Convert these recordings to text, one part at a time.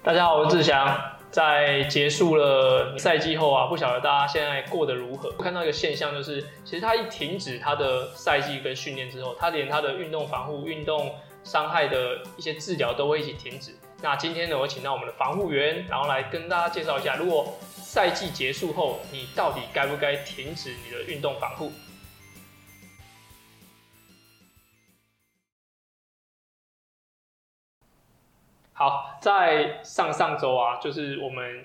大家好，我是志祥。在结束了赛季后啊，不晓得大家现在过得如何？看到一个现象，就是其实他一停止他的赛季跟训练之后，他连他的运动防护、运动伤害的一些治疗都会一起停止。那今天呢，我请到我们的防护员，然后来跟大家介绍一下，如果赛季结束后，你到底该不该停止你的运动防护？好，在上上周啊，就是我们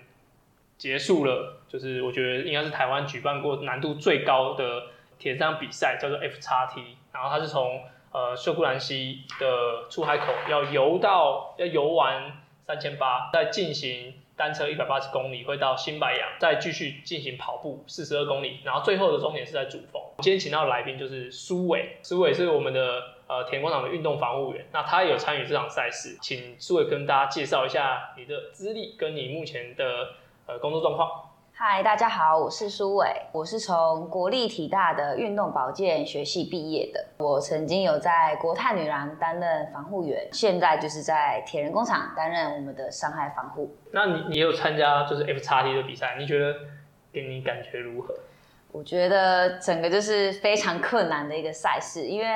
结束了，就是我觉得应该是台湾举办过难度最高的铁三比赛，叫做 F 叉 T。然后它是从呃秀姑兰溪的出海口要游到要游完三千八，再进行单车一百八十公里，会到新白杨，再继续进行跑步四十二公里，然后最后的终点是在主峰。今天请到的来宾就是苏伟，苏伟是我们的。呃，田光场的运动防护员，那他也有参与这场赛事，请苏伟跟大家介绍一下你的资历跟你目前的呃工作状况。嗨，大家好，我是苏伟，我是从国立体大的运动保健学系毕业的。我曾经有在国泰女篮担任防护员，现在就是在铁人工厂担任我们的伤害防护。那你你有参加就是 F 叉 T 的比赛，你觉得给你感觉如何？我觉得整个就是非常困难的一个赛事，因为。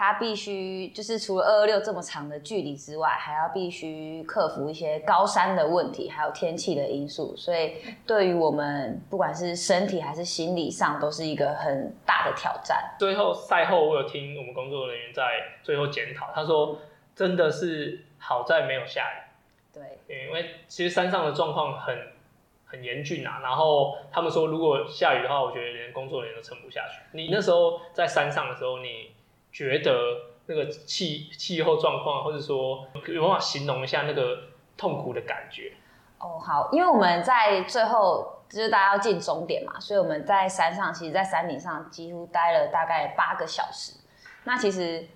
他必须就是除了二二六这么长的距离之外，还要必须克服一些高山的问题，还有天气的因素，所以对于我们不管是身体还是心理上，都是一个很大的挑战。最后赛后，我有听我们工作人员在最后检讨，他说真的是好在没有下雨。对，因为其实山上的状况很很严峻啊。然后他们说，如果下雨的话，我觉得连工作人员都撑不下去。你那时候在山上的时候，你。觉得那个气气候状况，或者说有办法形容一下那个痛苦的感觉？哦，好，因为我们在最后就是大家要进终点嘛，所以我们在山上，其实，在山顶上几乎待了大概八个小时。那其实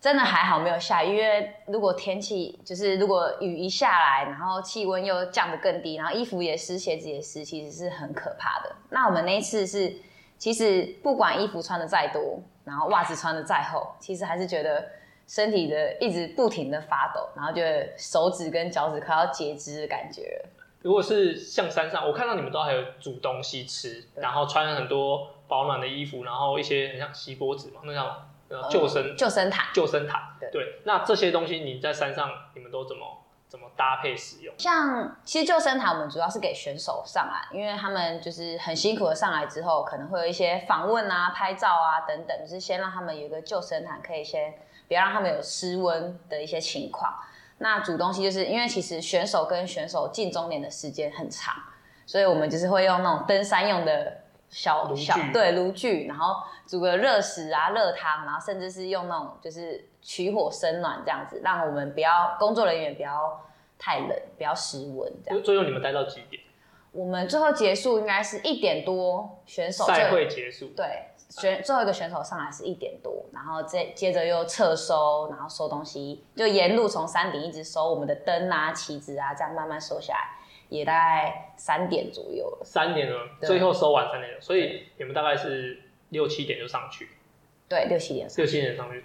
真的还好没有下雨，因为如果天气就是如果雨一下来，然后气温又降得更低，然后衣服也湿，鞋子也湿，其实是很可怕的。那我们那一次是，其实不管衣服穿的再多。然后袜子穿的再厚，其实还是觉得身体的一直不停的发抖，然后觉得手指跟脚趾快要截肢的感觉。如果是像山上，我看到你们都还有煮东西吃，然后穿很多保暖的衣服，然后一些很像锡箔纸嘛，那叫救生救生毯救生毯。对，那这些东西你在山上你们都怎么？怎么搭配使用？像其实救生毯，我们主要是给选手上来，因为他们就是很辛苦的上来之后，可能会有一些访问啊、拍照啊等等，就是先让他们有一个救生毯，可以先别让他们有失温的一些情况。那煮东西就是因为其实选手跟选手进终点的时间很长，所以我们就是会用那种登山用的小小对炉具，然后煮个热食啊、热汤，然后甚至是用那种就是。取火生暖这样子，让我们不要工作人员不要太冷，不要失温这样。最后你们待到几点？我们最后结束应该是一点多，选手赛会结束。对，选最后一个选手上来是一点多，然后接接着又撤收，然后收东西，就沿路从山顶一直收我们的灯啊、旗子啊，这样慢慢收下来，也大概三点左右了。三点了，最后收完三点了，所以你们大概是六七点就上去。对，六七点，六七点上去，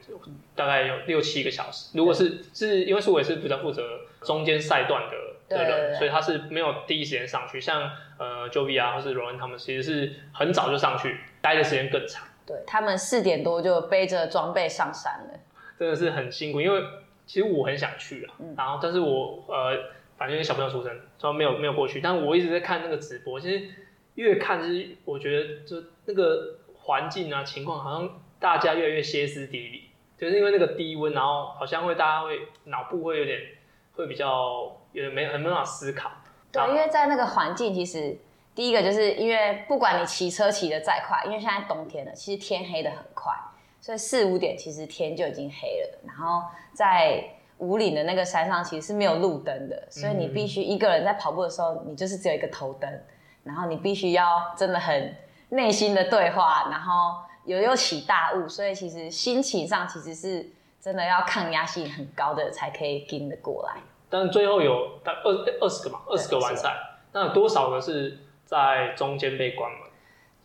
大概有六七个小时。如果是是因为是我也是比较负责中间赛段的的人，所以他是没有第一时间上去。像呃 Jovi 啊，或是 Rowan 他们，其实是很早就上去，待的时间更长。对他们四点多就背着装备上山了，真的是很辛苦。因为其实我很想去啊，然后但是我呃，反正小朋友出生，所以没有没有过去。但我一直在看那个直播，其实越看就是我觉得就那个环境啊情况好像。大家越来越歇斯底里，就是因为那个低温，然后好像会大家会脑部会有点会比较有点没很没办法思考。对，因为在那个环境，其实第一个就是因为不管你骑车骑的再快，因为现在冬天了，其实天黑的很快，所以四五点其实天就已经黑了。然后在五岭的那个山上其实是没有路灯的，所以你必须一个人在跑步的时候，你就是只有一个头灯，然后你必须要真的很内心的对话，然后。有又起大雾，所以其实心情上其实是真的要抗压性很高的才可以跟得过来。但最后有大二二十个嘛，二十个完赛，那有多少个是在中间被关门？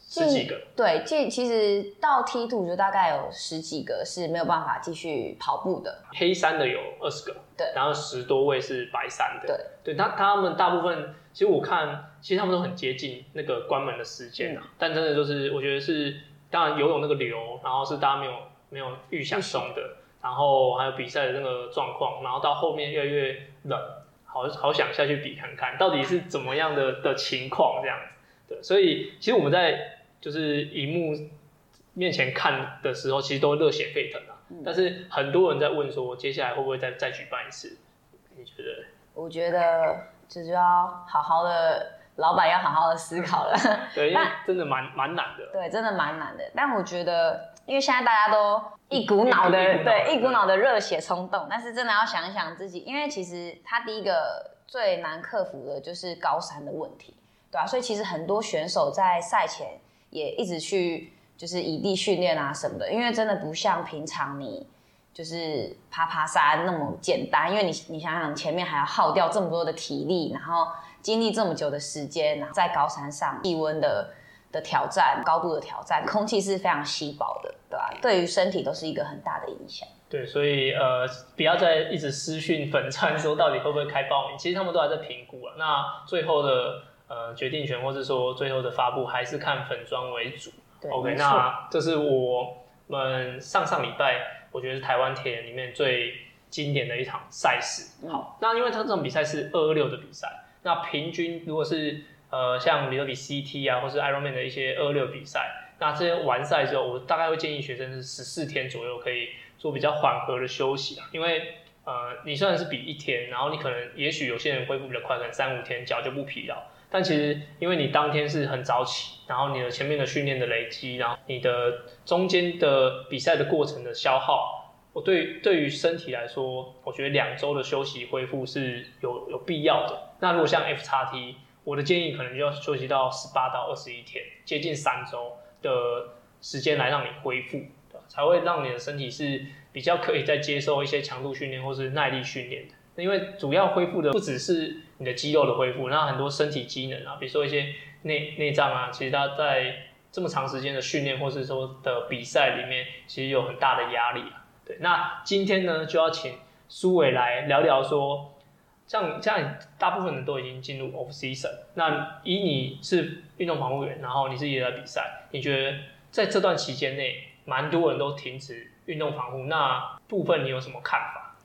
十几个，对，这其实到 T two 就大概有十几个是没有办法继续跑步的。黑山的有二十个，对然后十多位是白山的，对，对他他们大部分，其实我看，其实他们都很接近那个关门的时间但真的就是我觉得是，当然游泳那个流，然后是大家没有没有预想中的，然后还有比赛的那个状况，然后到后面越来越冷，好好想下去比看看，到底是怎么样的的情况这样子，对，所以其实我们在就是荧幕面前看的时候，其实都热血沸腾啊，嗯但是很多人在问说，接下来会不会再再举办一次？你觉得？我觉得这就要好好的，老板要好好的思考了。对，因为那真的蛮蛮难的。对，真的蛮难的。但我觉得，因为现在大家都一股脑的，对，一股脑的热血冲动，但是真的要想一想自己，因为其实他第一个最难克服的就是高山的问题，对啊，所以其实很多选手在赛前也一直去就是异地训练啊什么的，因为真的不像平常你。就是爬爬山那么简单，因为你你想想前面还要耗掉这么多的体力，然后经历这么久的时间，然后在高山上气温的的挑战、高度的挑战，空气是非常稀薄的，对吧、对于身体都是一个很大的影响。对，所以呃，不要再一直私讯粉串说到底会不会开报名，其实他们都还在评估了。那最后的呃决定权，或是说最后的发布，还是看粉砖为主。对 OK，那这是我们上上礼拜我觉得是台湾铁人里面最经典的一场赛事。嗯好，那因为它这场比赛是二二六的比赛，那平均如果是呃像比如说比 CT 啊，或是 Ironman 的一些二六比赛，那这些完赛之后，我大概会建议学生是十四天左右可以做比较缓和的休息啊，因为呃你虽然是比一天，然后你可能也许有些人恢复比较快，可能三五天脚就不疲劳。但其实，因为你当天是很早起，然后你的前面的训练的累积，然后你的中间的比赛的过程的消耗，我对对于身体来说，我觉得两周的休息恢复是有有必要的。那如果像 F 叉 T，我的建议可能就要休息到十八到二十一天，接近三周的时间来让你恢复，才会让你的身体是比较可以再接受一些强度训练或是耐力训练的。因为主要恢复的不只是你的肌肉的恢复，那很多身体机能啊，比如说一些内内脏啊，其实它在这么长时间的训练或是说的比赛里面，其实有很大的压力啊。对，那今天呢就要请苏伟来聊聊说，像像大部分人都已经进入 off season，那以你是运动防护员，然后你自己也在比赛，你觉得在这段期间内，蛮多人都停止运动防护，那部分你有什么看法？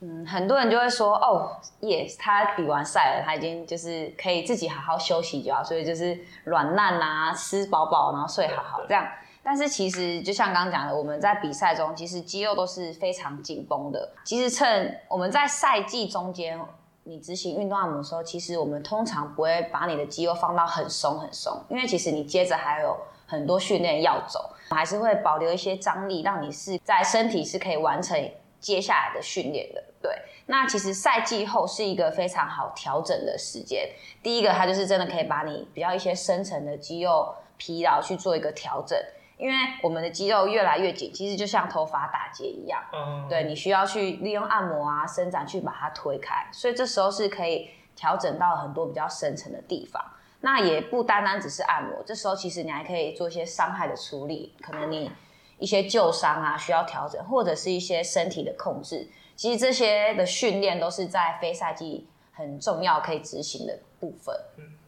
嗯，很多人就会说，哦，yes，他比完赛了，他已经就是可以自己好好休息就好，所以就是软烂啊，吃饱饱，然后睡好好这样。但是其实就像刚刚讲的，我们在比赛中，其实肌肉都是非常紧绷的。其实趁我们在赛季中间，你执行运动按摩的时候，其实我们通常不会把你的肌肉放到很松很松，因为其实你接着还有很多训练要走，还是会保留一些张力，让你是在身体是可以完成接下来的训练的。对，那其实赛季后是一个非常好调整的时间。第一个，它就是真的可以把你比较一些深层的肌肉疲劳去做一个调整，因为我们的肌肉越来越紧，其实就像头发打结一样。嗯，对你需要去利用按摩啊、伸展去把它推开，所以这时候是可以调整到很多比较深层的地方。那也不单单只是按摩，这时候其实你还可以做一些伤害的处理，可能你一些旧伤啊需要调整，或者是一些身体的控制。其实这些的训练都是在非赛季很重要可以执行的部分。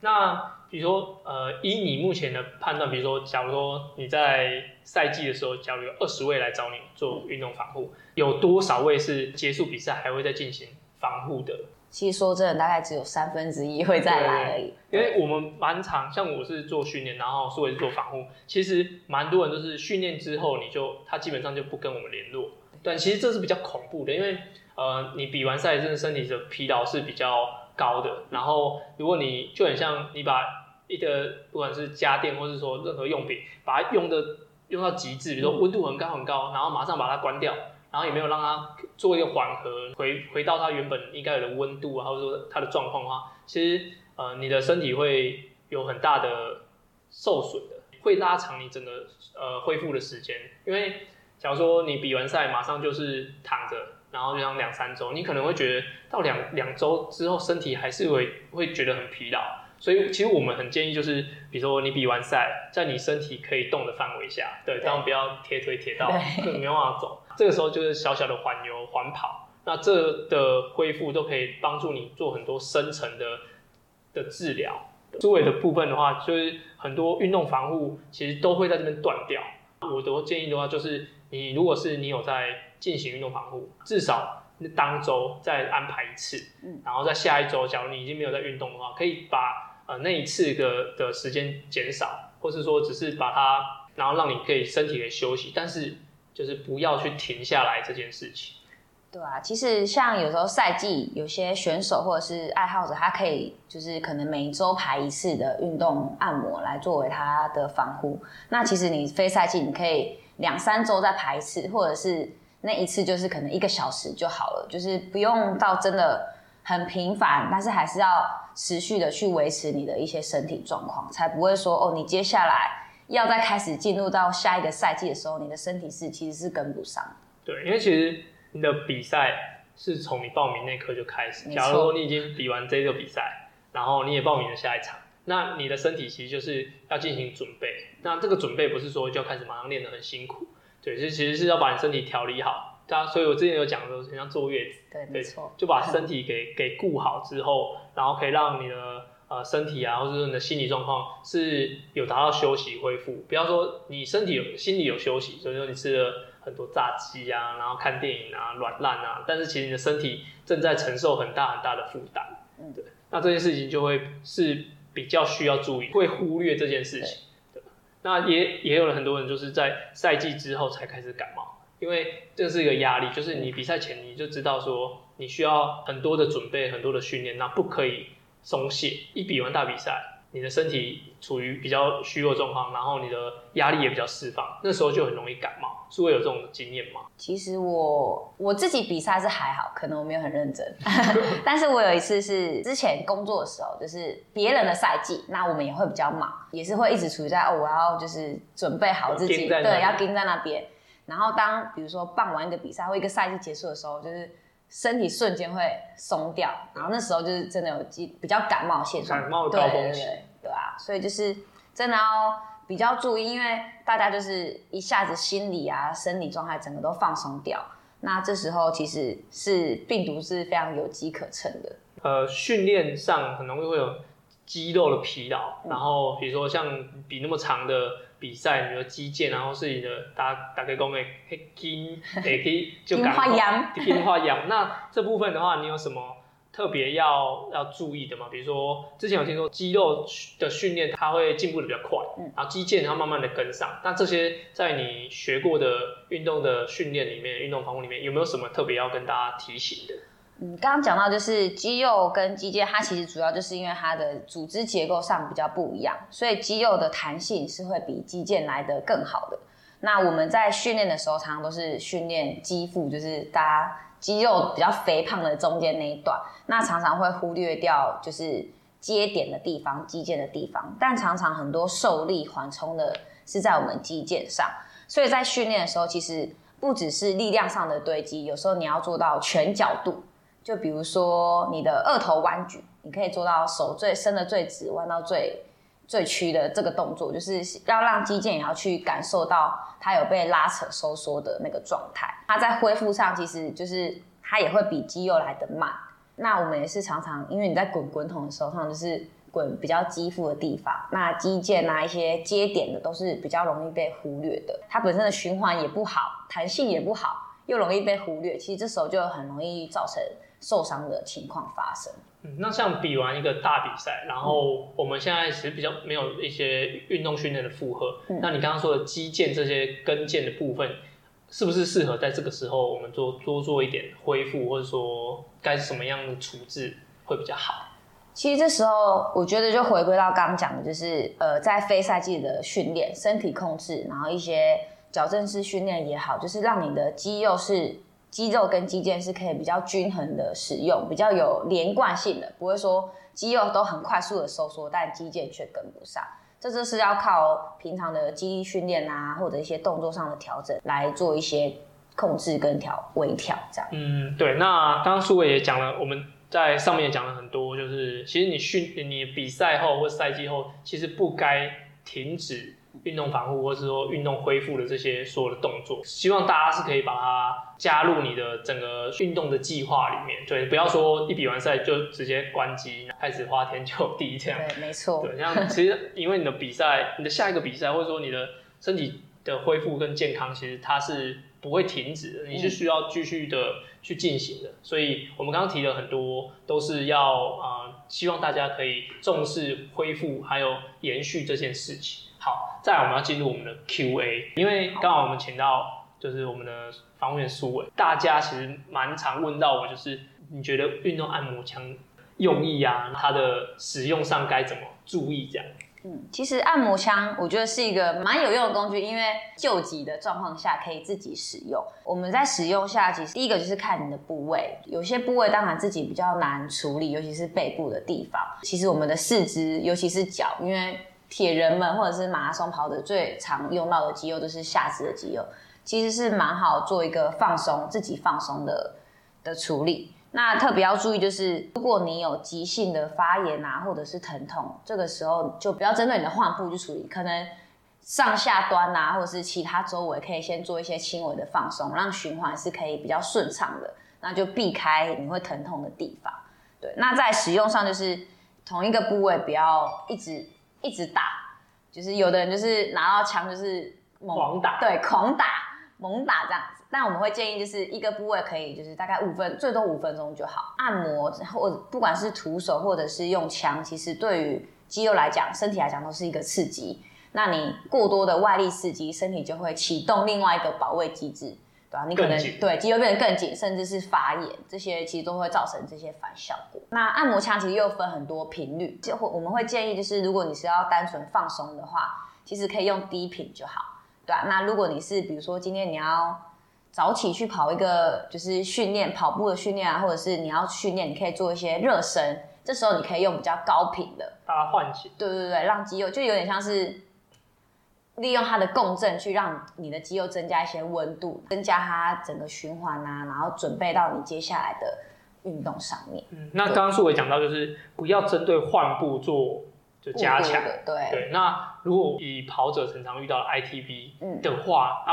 那比如说，呃，以你目前的判断，比如说，假如说你在赛季的时候，假如有二十位来找你做运动防护，有多少位是结束比赛还会再进行防护的？其实说真的，大概只有三分之一会再来而已。因为我们蛮常，像我是做训练，然后苏伟是做防护，其实蛮多人都是训练之后，你就他基本上就不跟我们联络。但其实这是比较恐怖的，因为呃，你比完赛，真的身体的疲劳是比较高的。然后如果你就很像你把一个不管是家电或是说任何用品，把它用的用到极致，比如说温度很高很高，然后马上把它关掉，然后也没有让它做一个缓和，回回到它原本应该有的温度啊，或者说它的状况的话，其实呃你的身体会有很大的受损的，会拉长你整个呃恢复的时间。因为假如说你比完赛马上就是躺着，然后就像两三周，你可能会觉得到两两周之后身体还是会会觉得很疲劳。所以其实我们很建议就是，比如说你比完赛，在你身体可以动的范围下，对，对当然不要贴腿贴到对 没办法走。这个时候就是小小的缓游、缓跑，那这的恢复都可以帮助你做很多深层的的治疗。周围的部分的话，就是很多运动防护其实都会在这边断掉。我的建议的话，就是你如果是你有在进行运动防护，至少当周再安排一次，嗯然后在下一周，假如你已经没有在运动的话，可以把呃那一次的的时间减少，或是说只是把它，然后让你可以身体可以休息，但是就是不要去停下来这件事情。对啊，其实像有时候赛季，有些选手或者是爱好者，他可以就是可能每周排一次的运动按摩来作为他的防护。那其实你非赛季，你可以两三周再排一次，或者是那一次就是可能一个小时就好了，就是不用到真的很频繁，但是还是要持续的去维持你的一些身体状况，才不会说哦，你接下来要再开始进入到下一个赛季的时候，你的身体是其实是跟不上的。对，因为其实你的比赛是从你报名那刻就开始。假如说你已经比完这个比赛，然后你也报名了下一场，那你的身体其实就是要进行准备。那这个准备不是说就要开始马上练得很辛苦，对，就其实是要把你身体调理好。大家，所以我之前有讲说，很像坐月子，对，没错，就把身 体给给顾好之后，然后可以让你的呃身体啊，或者说你的心理状况是有达到休息恢复。不要说你身体有心理有休息，所以说你吃了很多炸鸡啊，然后看电影啊，软烂啊，但是其实你的身体正在承受很大很大的负担。嗯对，那这件事情就会是比较需要注意，会忽略这件事情。那也也有了很多人就是在赛季之后才开始感冒。因为这是一个压力，就是你比赛前你就知道说你需要很多的准备，很多的训练，那不可以松懈。一比完大比赛，你的身体处于比较虚弱状况，然后你的压力也比较释放，那时候就很容易感冒。是会有这种经验吗？其实我我自己比赛是还好，可能我没有很认真，但是我有一次是之前工作的时候，就是别人的赛季，那我们也会比较忙，也是会一直处于在哦，我要就是准备好自己，对，要盯在那边。然后当比如说办完一个比赛或一个赛季结束的时候，就是身体瞬间会松掉，然后那时候就是真的有几比较感冒现象，感冒对对啊，所以就是真的要比较注意，因为大家就是一下子心理啊、生理状态整个都放松掉，那这时候其实是病毒是非常有机可乘的。呃，训练上很容易会有肌肉的疲劳，嗯然后比如说像比那么长的比赛，比如击剑，然后是你的大大概讲的黑筋，也可以就筋感化痒 筋化痒。那这部分的话，你有什么特别要要注意的吗？比如说之前有听说肌肉的训练，它会进步的比较快，嗯然后肌腱它慢慢的跟上。那这些在你学过的运动的训练里面，运动防护里面有没有什么特别要跟大家提醒的？嗯，刚刚讲到就是肌肉跟肌腱，它其实主要就是因为它的组织结构上比较不一样，所以肌肉的弹性是会比肌腱来的更好的。那我们在训练的时候，常常都是训练肌腹，就是大家肌肉比较肥胖的中间那一段，那常常会忽略掉就是接点的地方、肌腱的地方，但常常很多受力缓冲的是在我们肌腱上，所以在训练的时候，其实不只是力量上的堆积，有时候你要做到全角度。就比如说你的二头弯举，你可以做到手最伸的最直，弯到最最屈的这个动作，就是要让肌腱也要去感受到它有被拉扯收缩的那个状态。它在恢复上，其实就是它也会比肌肉来得慢。那我们也是常常，因为你在滚滚筒的时候，通常就是滚比较肌腹的地方，那肌腱啊一些接点的都是比较容易被忽略的。它本身的循环也不好，弹性也不好，又容易被忽略，其实这时候就很容易造成受伤的情况发生。嗯，那像比完一个大比赛，然后我们现在其实比较没有一些运动训练的负荷。嗯那你刚刚说的肌腱这些跟腱的部分，是不是适合在这个时候我们做多做一点恢复，或者说该什么样的处置会比较好？其实这时候，我觉得就回归到刚刚讲的，就是呃，在非赛季的训练、身体控制，然后一些矫正式训练也好，就是让你的肌肉是肌肉跟肌腱是可以比较均衡的使用，比较有连贯性的，不会说肌肉都很快速的收缩，但肌腱却跟不上。这就是要靠平常的肌力训练啊，或者一些动作上的调整来做一些控制跟调微调这样。嗯，对。那刚刚苏伟也讲了，我们在上面也讲了很多，就是其实你训你比赛后或赛季后，其实不该停止运动防护或是说运动恢复的这些所有的动作。希望大家是可以把它加入你的整个运动的计划里面，对，不要说一比完赛就直接关机，开始花天酒地这样。对，没错。对，像其实因为你的比赛，你的下一个比赛或者说你的身体的恢复跟健康，其实它是不会停止的，你是需要继续的去进行的。所以我们刚刚提了很多，都是要啊、希望大家可以重视恢复还有延续这件事情。好，再来我们要进入我们的 Q&A，因为刚好我们请到就是我们的防务员苏伟，大家其实蛮常问到我，就是你觉得运动按摩枪用意啊，它的使用上该怎么注意这样？嗯，其实按摩枪我觉得是一个蛮有用的工具，因为救急的状况下可以自己使用。我们在使用下，其实第一个就是看你的部位，有些部位当然自己比较难处理，尤其是背部的地方。其实我们的四肢，尤其是脚，因为铁人们或者是马拉松跑者最常用到的肌肉都是下肢的肌肉，其实是蛮好做一个放松，自己放松的的处理。那特别要注意，就是如果你有急性的发炎啊，或者是疼痛，这个时候就不要针对你的患部去处理，可能上下端啊，或者是其他周围可以先做一些轻微的放松，让循环是可以比较顺畅的，那就避开你会疼痛的地方。对，那在使用上就是同一个部位不要一直一直打，就是有的人就是拿到枪就是猛狂打对，狂打、猛打这样子。但我们会建议，就是一个部位可以就是大概五分，最多五分钟就好。按摩或者不管是徒手或者是用枪，其实对于肌肉来讲、身体来讲都是一个刺激。那你过多的外力刺激，身体就会启动另外一个保卫机制，对吧、你可能对肌肉变得更紧，甚至是发炎，这些其实都会造成这些反效果。那按摩枪其实又分很多频率，就会我们会建议就是，如果你是要单纯放松的话，其实可以用低频就好，对啊。那如果你是比如说今天你要早起去跑一个就是训练跑步的训练啊，或者是你要训练，你可以做一些热身，这时候你可以用比较高频的，把它唤醒。对对对，让肌肉就有点像是利用它的共振去让你的肌肉增加一些温度，增加它整个循环啊，然后准备到你接下来的运动上面。嗯，那刚刚苏伟讲到，就是不要针对患部做就加强。对，对，那如果以跑者常常遇到的 ITB 嗯的话，啊，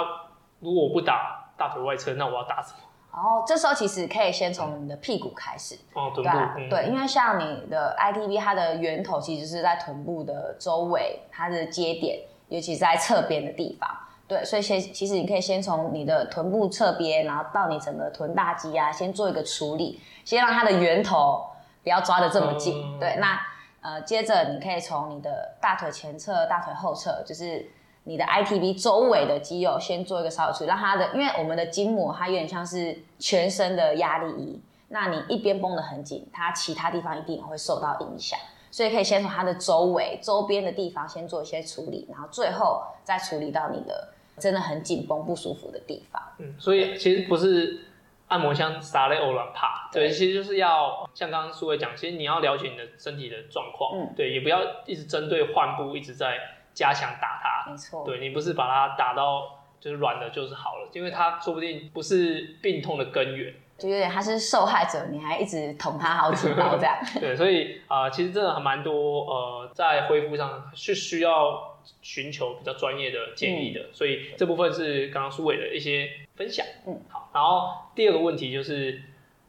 如果我不打大腿外侧，那我要打什么？然后这时候其实可以先从你的屁股开始，哦，臀对对，因为像你的 ITB，它的源头其实是在臀部的周围，它的接点，尤其是在侧边的地方。对，所以先其实你可以先从你的臀部侧边，然后到你整个臀大肌啊，先做一个处理，先让它的源头不要抓得这么紧。嗯对，那呃，接着你可以从你的大腿前侧、大腿后侧，就是你的 ITB 周围的肌肉先做一个稍微处理，让它的，因为我们的筋膜它有点像是全身的压力衣，那你一边绷得很紧，它其他地方一定也会受到影响，所以可以先从它的周围、周边的地方先做一些处理，然后最后再处理到你的真的很紧绷不舒服的地方。嗯，所以其实不是按摩枪撒类欧软帕，对，对其实就是要像刚刚苏伟讲，其实你要了解你的身体的状况，嗯对，也不要一直针对患部一直在加强打它，没错，对你不是把它打到就是软的就是好了，因为它说不定不是病痛的根源，就有点他是受害者，你还一直捅他好几刀这样。对，所以啊、呃其实真的还蛮多呃，在恢复上是需要寻求比较专业的建议的，所以这部分是刚刚苏伟的一些分享。嗯，好，然后第二个问题就是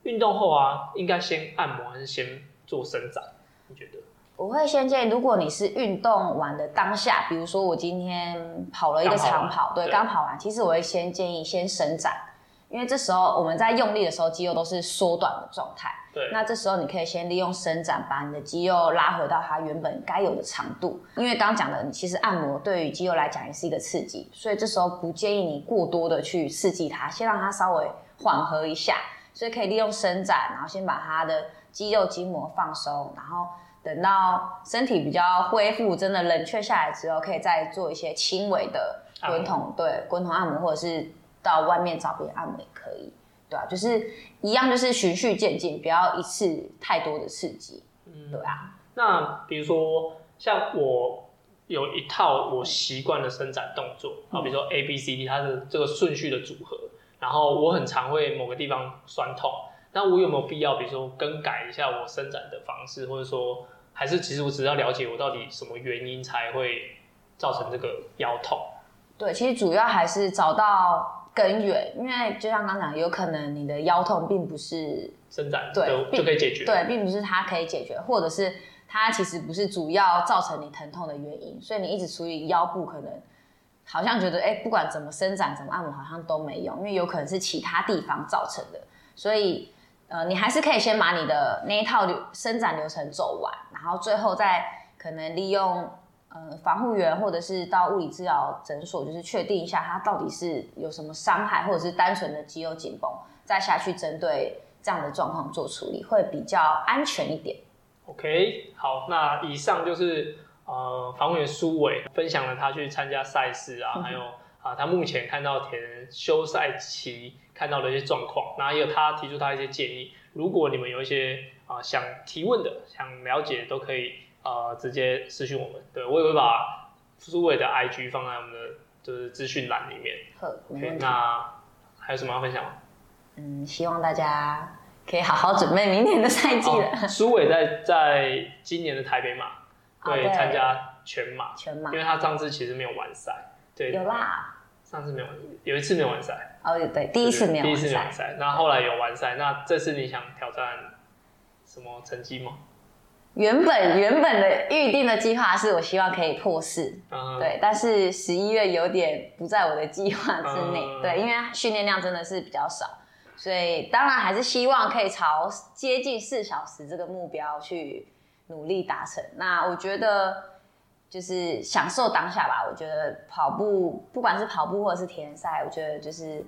运动后啊，应该先按摩还是先做伸展？你觉得？我会先建议，如果你是运动完的当下，比如说我今天跑了一个长跑，对，对刚跑完，其实我会先建议先伸展，因为这时候我们在用力的时候，肌肉都是缩短的状态。对，那这时候你可以先利用伸展，把你的肌肉拉回到它原本该有的长度。因为刚刚讲的，其实按摩对于肌肉来讲也是一个刺激，所以这时候不建议你过多的去刺激它，先让它稍微缓和一下。所以可以利用伸展，然后先把它的肌肉筋膜放松，然后等到身体比较恢复，真的冷却下来之后，可以再做一些轻微的滚筒，对，滚筒按摩，或者是到外面找别人按摩也可以。对啊，就是一样，就是循序渐进，不要一次太多的刺激。嗯对啊，那比如说像我有一套我习惯的伸展动作，啊，比如说 A B C D 它的这个顺序的组合，然后我很常会某个地方酸痛，那我有没有必要，比如说更改一下我伸展的方式，或者说，还是其实我只要了解我到底什么原因才会造成这个腰痛？对，其实主要还是找到根源，因为就像刚讲，有可能你的腰痛并不是伸展对就可以解决。对，并不是它可以解决，或者是它其实不是主要造成你疼痛的原因，所以你一直处于腰部，可能好像觉得哎、不管怎么伸展、怎么按摩，好像都没用，因为有可能是其他地方造成的，所以呃，你还是可以先把你的那一套流伸展流程走完，然后最后再可能利用。呃，防护员或者是到物理治疗诊所，就是确定一下他到底是有什么伤害，或者是单纯的肌肉紧绷，再下去针对这样的状况做处理，会比较安全一点。OK，好，那以上就是呃防护员苏伟分享了他去参加赛事啊，还有啊他目前看到田休赛期看到的一些状况，那也有他提出他一些建议。如果你们有一些啊、想提问的、想了解，都可以呃直接私讯我们。对我也会把苏伟的 IG 放在我们的就是资讯栏里面。那还有什么要分享吗？嗯，希望大家可以好好准备明年的赛季了。哦，苏伟在在今年的台北马对参加全马，全马因为他上次其实没有完赛，对，有啦，上次没有完，有一次没有完赛，哦对，第一次没有第一次没有完赛，那后来有完赛，那这次你想挑战什么成绩吗？原本原本的预定的计划是我希望可以破四，嗯，对，但是十一月有点不在我的计划之内，嗯对，因为训练量真的是比较少，所以当然还是希望可以朝接近四小时这个目标去努力达成。那我觉得就是享受当下吧，我觉得跑步不管是跑步或者是田径赛，我觉得就是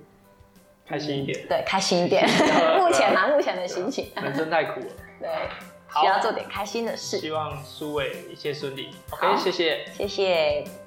开心一点，对开心一点。目前 嘛，目前的心情，人生太苦了，对，好需要做点开心的事。希望苏伟一切顺利。好 OK，谢谢。谢谢。